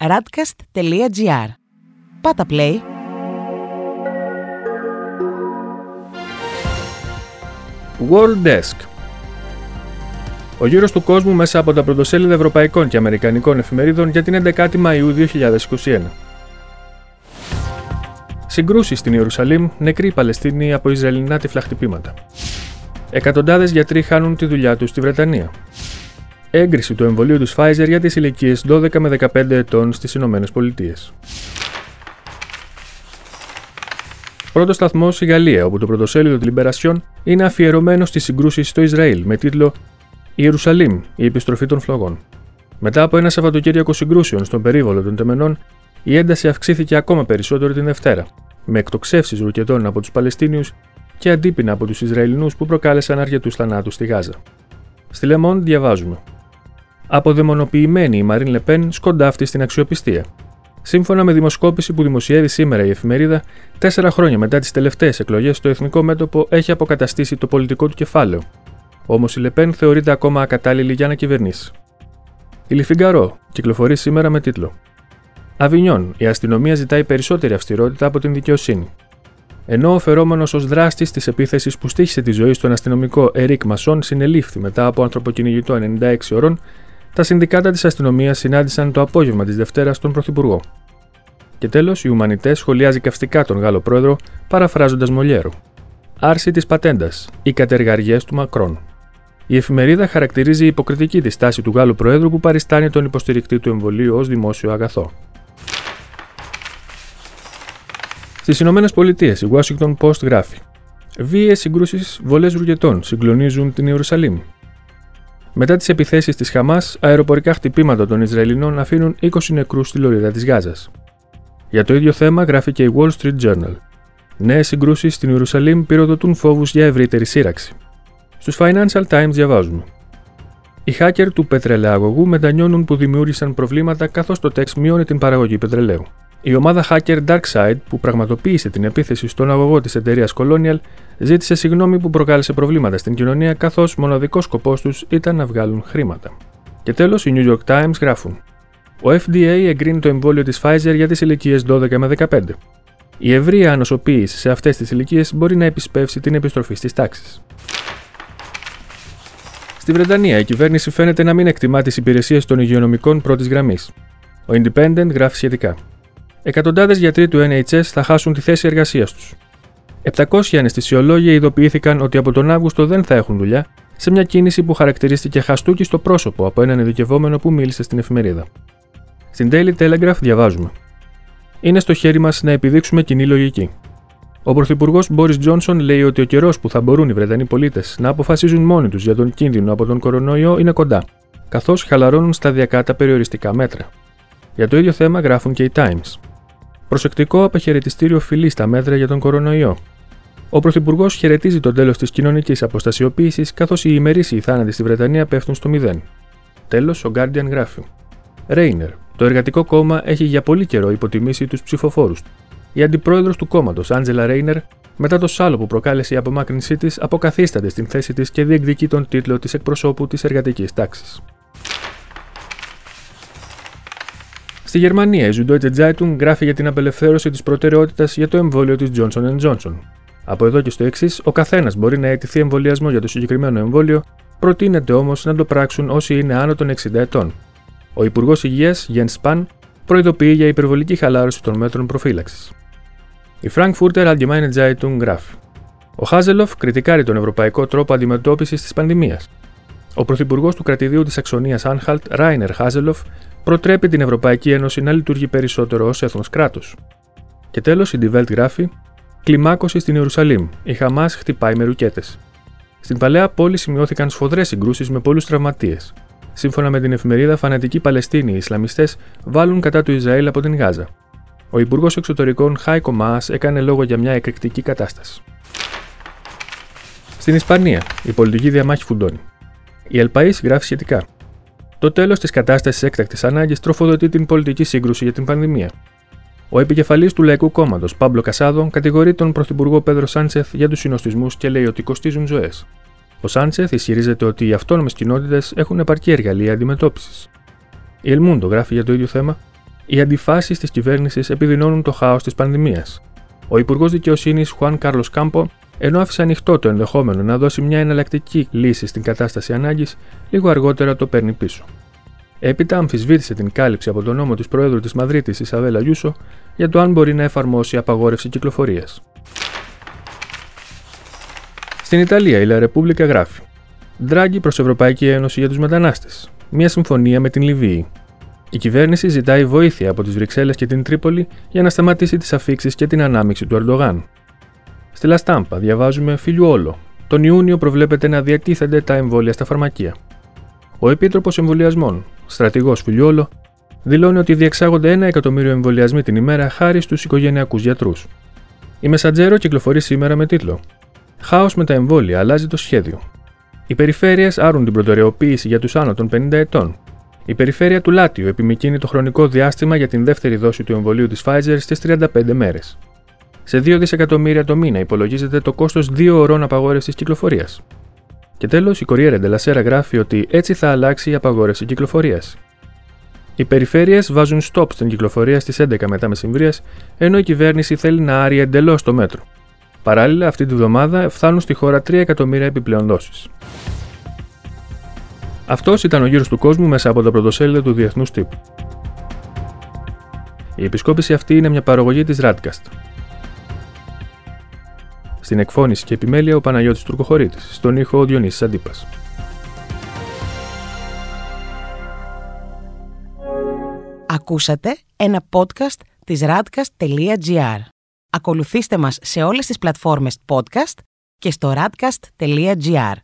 radcast.gr. Πάτα play. World Desk Ο γύρος του κόσμου μέσα από τα πρωτοσέλιδα ευρωπαϊκών και αμερικανικών εφημερίδων για την 11η Μαΐου 2021. Συγκρούσεις στην Ιερουσαλήμ, νεκροί Παλαιστίνοι από Ισραηλινά τυφλαχτυπήματα. Εκατοντάδες γιατροί χάνουν τη δουλειά τους στη Βρετανία. Έγκριση του εμβολίου του Pfizer για τις ηλικίες 12 με 15 ετών στις Ηνωμένες Πολιτείες. Πρώτος σταθμός η Γαλλία, όπου το πρωτοσέλιδο της Liberation είναι αφιερωμένο στις συγκρούσεις στο Ισραήλ με τίτλο Ιερουσαλήμ, η επιστροφή των φλογών. Μετά από ένα Σαββατοκύριακο συγκρούσεων στον περίβολο των Τεμενών, η ένταση αυξήθηκε ακόμα περισσότερο την Δευτέρα, με εκτοξεύσεις ρουκετών από τους Παλαιστίνιους και αντίπεινα από τους Ισραηλινούς που προκάλεσαν αρκετούς θανάτους στη Γάζα. Στη Λεμόν διαβάζουμε. Αποδαιμονοποιημένη η Μαρίν Λεπέν σκοντάφτει στην αξιοπιστία. Σύμφωνα με δημοσκόπηση που δημοσιεύει σήμερα η εφημερίδα, τέσσερα χρόνια μετά τις τελευταίες εκλογές, το εθνικό μέτωπο έχει αποκαταστήσει το πολιτικό του κεφάλαιο. Όμως η Λεπέν θεωρείται ακόμα ακατάλληλη για να κυβερνήσει. Η Λιφιγκαρό κυκλοφορεί σήμερα με τίτλο Αβινιόν, η αστυνομία ζητάει περισσότερη αυστηρότητα από την δικαιοσύνη. Ενώ ο φερόμενος ως δράστης της επίθεσης που στήχησε τη ζωή στον αστυνομικό Ερικ Μασόν συνελήφθη μετά από ανθρωποκυνηγητό 96 ώρων, τα συνδικάτα της αστυνομίας συνάντησαν το απόγευμα της Δευτέρας τον Πρωθυπουργό. Και τέλος, η Ουμανιτές σχολιάζει καυστικά τον Γάλλο πρόεδρο, παραφράζοντας Μολιέρο. Άρση της πατέντας, οι κατεργαριές του Μακρόν. Η εφημερίδα χαρακτηρίζει υποκριτική τη στάση του Γάλλου Προέδρου που παριστάνει τον υποστηρικτή του εμβολίου ως δημόσιο αγαθό. Στις Ηνωμένες Πολιτείες, η Washington Post γράφει: Βίαιες συγκρούσεις βολές ρουγετών συγκλονίζουν την Ιερουσαλήμ. Μετά τις επιθέσεις της Χαμάς, αεροπορικά χτυπήματα των Ισραηλινών αφήνουν 20 νεκρούς στη λωρίδα της Γάζας. Για το ίδιο θέμα γράφει και η Wall Street Journal. Νέες συγκρούσεις στην Ιερουσαλήμ πυροδοτούν φόβους για ευρύτερη σύραξη. Στους Financial Times διαβάζουμε. Οι hacker του πετρελαιαγωγού μετανιώνουν που δημιούργησαν προβλήματα καθώς το τεξ μειώνει την παραγωγή πετρελαίου. Η ομάδα hacker DarkSide, που πραγματοποίησε την επίθεση στον αγωγό της εταιρείας Colonial, ζήτησε συγγνώμη που προκάλεσε προβλήματα στην κοινωνία, καθώς μοναδικός σκοπός τους ήταν να βγάλουν χρήματα. Και τέλος, οι New York Times γράφουν: Ο FDA εγκρίνει το εμβόλιο της Pfizer για τις ηλικίες 12 με 15. Η ευρεία ανοσοποίηση σε αυτές τις ηλικίες μπορεί να επισπεύσει την επιστροφή στις τάξεις. Στη Βρετανία, η κυβέρνηση φαίνεται να μην εκτιμά τις υπηρεσίες των υγειονομικών πρώτης γραμμής. Ο Independent γράφει σχετικά. Εκατοντάδες γιατροί του NHS θα χάσουν τη θέση εργασίας τους. 700 αναισθησιολόγοι ειδοποιήθηκαν ότι από τον Αύγουστο δεν θα έχουν δουλειά, σε μια κίνηση που χαρακτηρίστηκε χαστούκι στο πρόσωπο από έναν ειδικευόμενο που μίλησε στην εφημερίδα. Στην Daily Telegraph διαβάζουμε. Είναι στο χέρι μας να επιδείξουμε κοινή λογική. Ο Πρωθυπουργός Μπόρις Τζόνσον λέει ότι ο καιρός που θα μπορούν οι Βρετανοί πολίτες να αποφασίζουν μόνοι τους για τον κίνδυνο από τον κορονοϊό είναι κοντά, καθώς χαλαρώνουν σταδιακά τα περιοριστικά μέτρα. Για το ίδιο θέμα γράφουν και οι Times. Προσεκτικό αποχαιρετιστήριο φιλή στα μέτρα για τον κορονοϊό. Ο Πρωθυπουργός χαιρετίζει το τέλος της κοινωνικής αποστασιοποίησης, καθώς οι ημερήσιοι θάνατοι στη Βρετανία πέφτουν στο μηδέν. Τέλος, ο Guardian γράφει. Ρέινερ, το εργατικό κόμμα έχει για πολύ καιρό υποτιμήσει τους ψηφοφόρους του. Η αντιπρόεδρος του κόμματος, Άντζελα Ρέινερ, μετά το σάλο που προκάλεσε η απομάκρυνσή της, αποκαθίσταται στην θέση της και διεκδικεί τον τίτλο της εκπροσώπου της εργατικής τάξης. Στη Γερμανία, η Süddeutsche Zeitung γράφει για την απελευθέρωση της προτεραιότητας για το εμβόλιο της Johnson Johnson. Από εδώ και στο εξής, ο καθένας μπορεί να αιτηθεί εμβολιασμό για το συγκεκριμένο εμβόλιο, προτείνεται όμως να το πράξουν όσοι είναι άνω των 60 ετών. Ο Υπουργός Υγείας, Jens Spahn, προειδοποιεί για υπερβολική χαλάρωση των μέτρων προφύλαξης. Η Frankfurter Allgemeine Zeitung γράφει. Ο Χάζελοφ κριτικάρει τον ευρωπαϊκό τρόπο αντιμετώπισης της πανδημίας. Ο πρωθυπουργός του κρατηδίου της Αξονίας Άνχαλτ, Ράινερ Χάζελοφ, προτρέπει την Ευρωπαϊκή Ένωση να λειτουργεί περισσότερο ως έθνος κράτο. Και τέλος, η Die Welt γράφει: Κλιμάκωση στην Ιερουσαλήμ. Η Χαμάς χτυπάει με ρουκέτες. Στην παλαιά πόλη σημειώθηκαν σφοδρές συγκρούσεις με πολλούς τραυματίες. Σύμφωνα με την εφημερίδα, φανατικοί Παλαιστίνοι οι Ισλαμιστές βάλουν κατά του Ισραήλ από την Γάζα. Ο Υπουργός Εξωτερικών Χάικο Μά έκανε λόγο για μια εκρηκτική κατάσταση. Στην Ισπανία, η πολιτική διαμάχη φουντώνει. Η Ελπαή γράφει σχετικά. Το τέλος της κατάστασης έκτακτης ανάγκης τροφοδοτεί την πολιτική σύγκρουση για την πανδημία. Ο επικεφαλής του Λαϊκού Κόμματος, Πάμπλο Κασάδο, κατηγορεί τον Πρωθυπουργό Πέδρο Σάντσεθ για τους συνοστισμούς και λέει ότι κοστίζουν ζωές. Ο Σάντσεθ ισχυρίζεται ότι οι αυτόνομες κοινότητες έχουν επαρκή εργαλεία αντιμετώπισης. Η Ελμούντο γράφει για το ίδιο θέμα. Οι αντιφάσεις της κυβέρνησης επιδεινώνουν το χάος της πανδημίας. Ο Υπουργός Δικαιοσύνης Χουάν Κάρλος Κάμπο, ενώ άφησε ανοιχτό το ενδεχόμενο να δώσει μια εναλλακτική λύση στην κατάσταση ανάγκης, λίγο αργότερα το παίρνει πίσω. Έπειτα αμφισβήτησε την κάλυψη από τον νόμο της Προέδρου της Μαδρίτης Ισαβέλα Γιούσο για το αν μπορεί να εφαρμόσει απαγόρευση κυκλοφορίας. Στην Ιταλία, η Λα Ρεπούμπλικα γράφει: Ντράγκη προς Ευρωπαϊκή Ένωση για τους μετανάστες. Μια συμφωνία με την Λιβύη. Η κυβέρνηση ζητάει βοήθεια από τις Βρυξέλλες και την Τρίπολη για να σταματήσει τις αφήξεις και την ανάμειξη του Ερντογάν. Στη Λαστάμπα διαβάζουμε Φιλιουόλο. Τον Ιούνιο προβλέπεται να διατίθενται τα εμβόλια στα φαρμακεία. Ο Επίτροπος Εμβολιασμών, στρατηγός Φιλιόλο, δηλώνει ότι διεξάγονται ένα εκατομμύριο εμβολιασμοί την ημέρα χάρη στους οικογενειακούς γιατρούς. Η Μεσαντζέρο κυκλοφορεί σήμερα με τίτλο Χάος με τα εμβόλια αλλάζει το σχέδιο. Οι περιφέρειες άρουν την προτεραιοποίηση για τους άνω των 50 ετών. Η περιφέρεια του Λάτιου επιμηκύνει το χρονικό διάστημα για την δεύτερη δόση του εμβολίου της Pfizer στις 35 μέρες. Σε 2 δισεκατομμύρια το μήνα υπολογίζεται το κόστος 2 ωρών απαγόρευσης κυκλοφορίας. Και τέλος, η Corriere della Sera γράφει ότι έτσι θα αλλάξει η απαγόρευση κυκλοφορίας. Οι περιφέρειες βάζουν stop στην κυκλοφορία στις 11 μετά μεσημβρίας, ενώ η κυβέρνηση θέλει να άρει εντελώς το μέτρο. Παράλληλα, αυτή τη βδομάδα φτάνουν στη χώρα 3 εκατομμύρια επιπλέον δόσεις. Αυτός ήταν ο γύρος του κόσμου μέσα από τα πρωτοσέλιδα του Διεθνούς Τύπου. Η επισκόπηση αυτή είναι μια παραγωγή της Radcast. Στην εκφώνηση και επιμέλεια ο Παναγιώτης Τουρκοχωρήτης, στον ήχο ο Διονύσης Αντίπας. Ακούσατε ένα podcast της radcast.gr. Ακολουθήστε μας σε όλες τις πλατφόρμες podcast και στο radcast.gr.